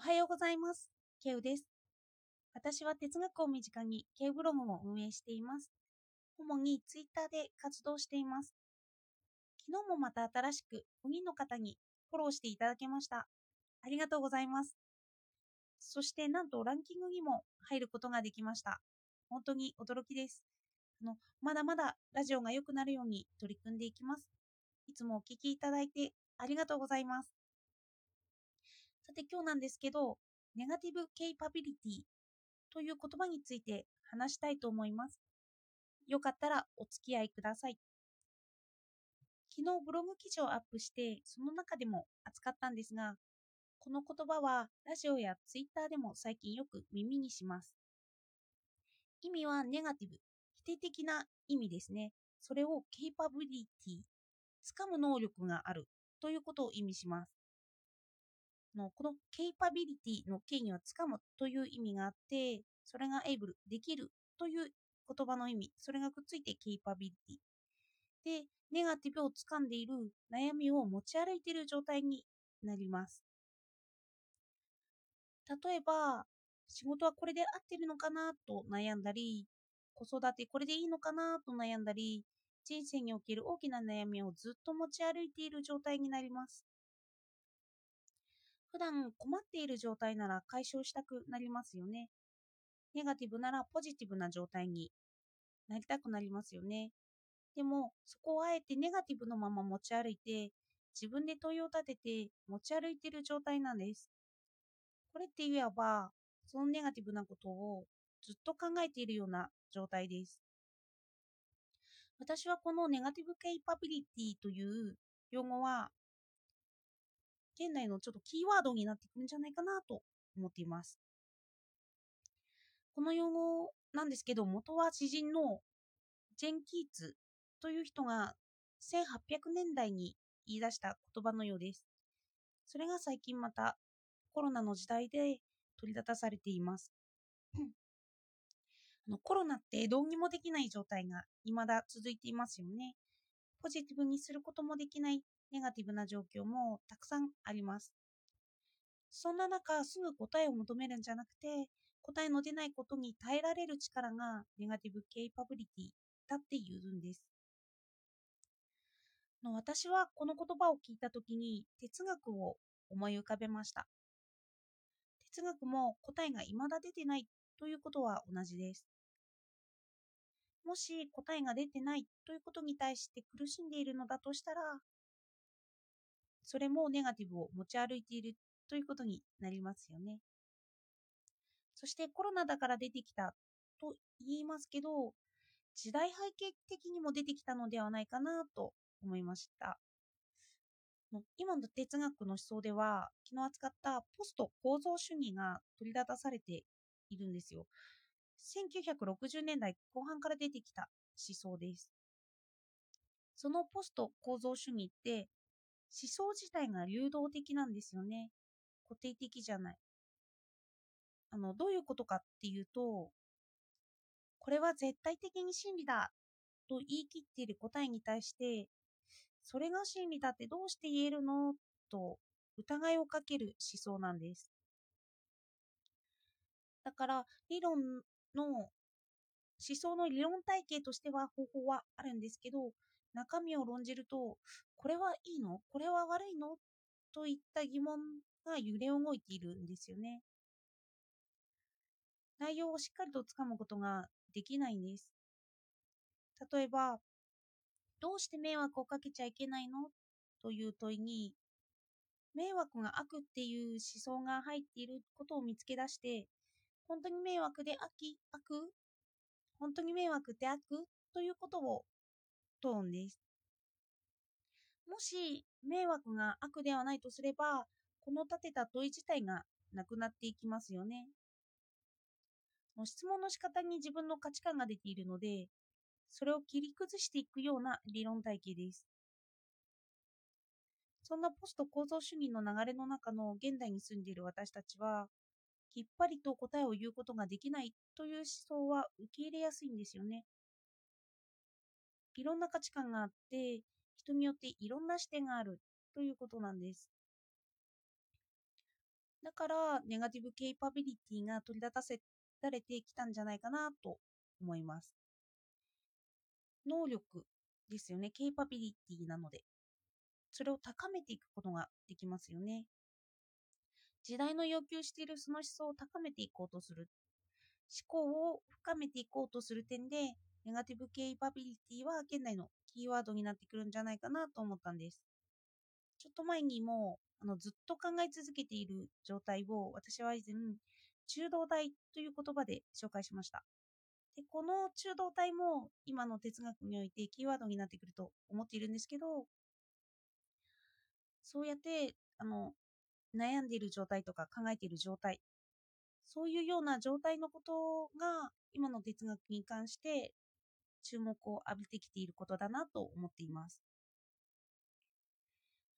おはようございます。ケウです。私は哲学を身近にケウブログを運営しています。主にツイッターで活動しています。昨日もまた新しく5人の方にフォローしていただけました。ありがとうございます。そしてなんとランキングにも入ることができました。本当に驚きです。あのまだまだラジオが良くなるように取り組んでいきます。いつもお聴きいただいてありがとうございます。さて今日なんですけど、ネガティブケイパビリティという言葉について話したいと思います。よかったらお付き合いください。昨日ブログ記事をアップして、その中でも扱ったんですが、この言葉はラジオやツイッターでも最近よく耳にします。意味はネガティブ、否定的な意味ですね。それをケイパビリティ、掴む能力があるということを意味します。のこのケイパビリティの権威はつかむという意味があって、それがエイブル、できるという言葉の意味、それがくっついてケイパビリティ。で、ネガティブをつかんでいる悩みを持ち歩いている状態になります。例えば、仕事はこれで合ってるのかなと悩んだり、子育てこれでいいのかなと悩んだり、人生における大きな悩みをずっと持ち歩いている状態になります。段困っている状態なら解消したくなりますよね。ネガティブならポジティブな状態になりたくなりますよね。でも、そこをあえてネガティブのまま持ち歩いて、自分で問いを立てて持ち歩いている状態なんです。これって言えば、そのネガティブなことをずっと考えているような状態です。私はこのネガティブケイパビリティという用語は現代のちょっとキーワードになってくるんじゃないかなと思っています。この用語なんですけど、元は詩人のジェン・キーツという人が1800年代に言い出した言葉のようです。それが最近またコロナの時代で取り立たされています。あのコロナってどうにもできない状態が未だ続いていますよね。ポジティブにすることもできないネガティブな状況もたくさんあります。そんな中、すぐ答えを求めるんじゃなくて、答えの出ないことに耐えられる力がネガティブケイパビリティだって言うんです。の私はこの言葉を聞いたときに哲学を思い浮かべました。哲学も答えが未だ出てないということは同じです。もし答えが出てないということに対して苦しんでいるのだとしたら、それもネガティブを持ち歩いているということになりますよね。そしてコロナだから出てきたと言いますけど、時代背景的にも出てきたのではないかなと思いました。今の哲学の思想では、昨日扱ったポスト構造主義が取り立たされているんですよ。1960年代後半から出てきた思想です。そのポスト構造主義って思想自体が流動的なんですよね。固定的じゃない。あの、どういうことかっていうと、これは絶対的に真理だと言い切っている答えに対して、それが真理だってどうして言えるの？と疑いをかける思想なんです。だから理論の思想の理論体系としては方法はあるんですけど、中身を論じると、これはいいの？これは悪いの？といった疑問が揺れ動いているんですよね。内容をしっかりとつかむことができないんです。例えば、どうして迷惑をかけちゃいけないの？という問いに、迷惑が悪っていう思想が入っていることを見つけ出して、本当に迷惑で悪悪本当に迷惑って悪ということを問うんです。もし迷惑が悪ではないとすれば、この立てた問い自体がなくなっていきますよね。質問の仕方に自分の価値観が出ているので、それを切り崩していくような理論体系です。そんなポスト構造主義の流れの中の現代に住んでいる私たちは、きっぱりと答えを言うことができないという思想は受け入れやすいんですよね。いろんな価値観があって、人によっていろんな視点があるということなんです。だからネガティブケイパビリティが取り立たせられてきたんじゃないかなと思います。能力ですよね。ケイパビリティなので。それを高めていくことができますよね。時代の要求しているその思想を高めていこうとする。思考を深めていこうとする点で、ネガティブケイパビリティは現代のキーワードになってくるんじゃないかなと思ったんです。ちょっと前にもあのずっと考え続けている状態を私は以前中道体という言葉で紹介しました。でこの中道体も今の哲学においてキーワードになってくると思っているんですけどそうやってあの悩んでいる状態とか考えている状態そういうような状態のことが今の哲学に関して注目を浴びてきていることだなと思っています。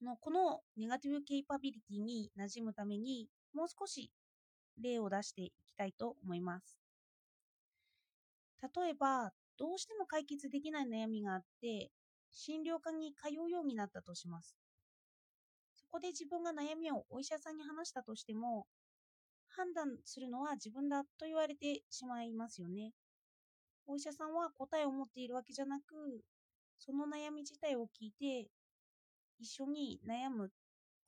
のこのネガティブケイパビリティに馴染むためにもう少し例を出していきたいと思います。例えば、どうしても解決できない悩みがあって、診療科に通うようになったとします。そこで自分が悩みをお医者さんに話したとしても、判断するのは自分だと言われてしまいますよね。お医者さんは答えを持っているわけじゃなく、その悩み自体を聞いて、一緒に悩む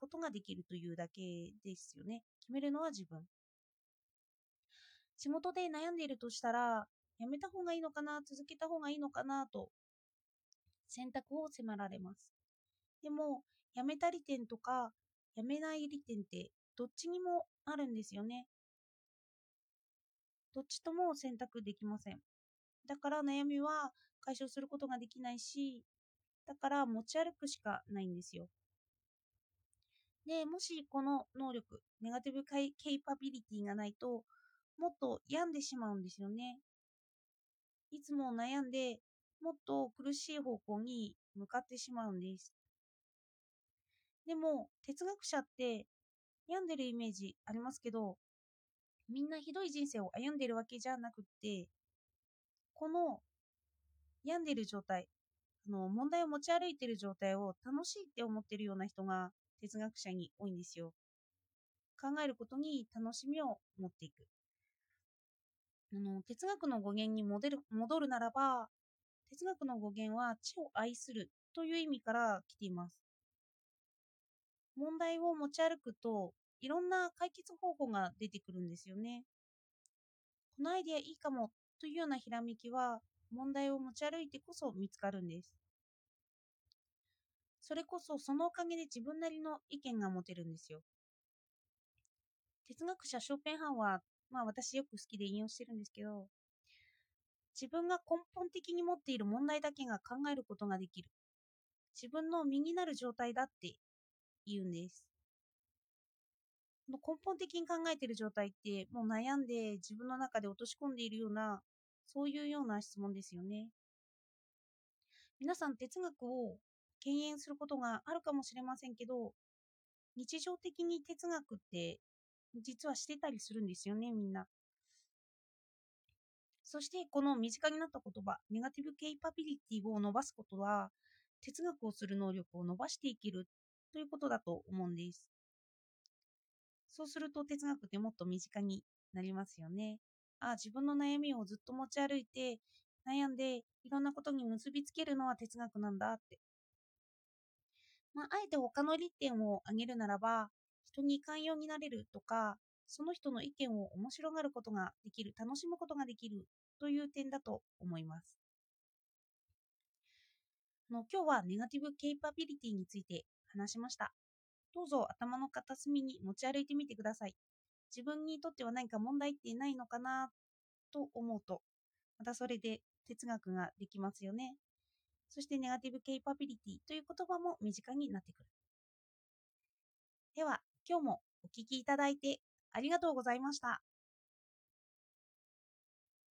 ことができるというだけですよね。決めるのは自分。仕事で悩んでいるとしたら、やめた方がいいのかな、続けた方がいいのかなと選択を迫られます。でも、やめた利点とか、やめない利点ってどっちにもあるんですよね。どっちとも選択できません。だから悩みは解消することができないし、だから持ち歩くしかないんですよ。で、もしこの能力、ネガティブケイパビリティがないと、もっと病んでしまうんですよね。いつも悩んで、もっと苦しい方向に向かってしまうんです。でも、哲学者って病んでるイメージありますけど、みんなひどい人生を歩んでるわけじゃなくって、この病んでいる状態、あの問題を持ち歩いている状態を楽しいって思っているような人が哲学者に多いんですよ。考えることに楽しみを持っていく。あの哲学の語源に戻る戻るならば、哲学の語源は知を愛するという意味から来ています。問題を持ち歩くと、いろんな解決方法が出てくるんですよね。このアイデアいいかもというようなひらめきは、問題を持ち歩いてこそ見つかるんです。それこそそのおかげで自分なりの意見が持てるんですよ。哲学者ショーペンハンはまあ私よく好きで引用してるんですけど、自分が根本的に持っている問題だけが考えることができる。自分の身になる状態だって言うんです。根本的に考えている状態ってもう悩んで自分の中で落とし込んでいるようなそういうような質問ですよね。皆さん哲学を敬遠することがあるかもしれませんけど日常的に哲学って実はしてたりするんですよね、みんな。そして、この身近になった言葉、ネガティブケイパビリティを伸ばすことは、哲学をする能力を伸ばしていけるということだと思うんです。そうすると哲学ってもっと身近になりますよね。あ、自分の悩みをずっと持ち歩いて、悩んでいろんなことに結びつけるのは哲学なんだって。まあ、あえて他の利点を挙げるならば、人に寛容になれるとか、その人の意見を面白がることができる、楽しむことができるという点だと思います。の今日はネガティブケイパビリティについて話しました。どうぞ頭の片隅に持ち歩いてみてください。自分にとっては何か問題ってないのかなと思うと、またそれで哲学ができますよね。そしてネガティブケイパビリティという言葉も身近になってくる。では、今日もお聴きいただいてありがとうございました。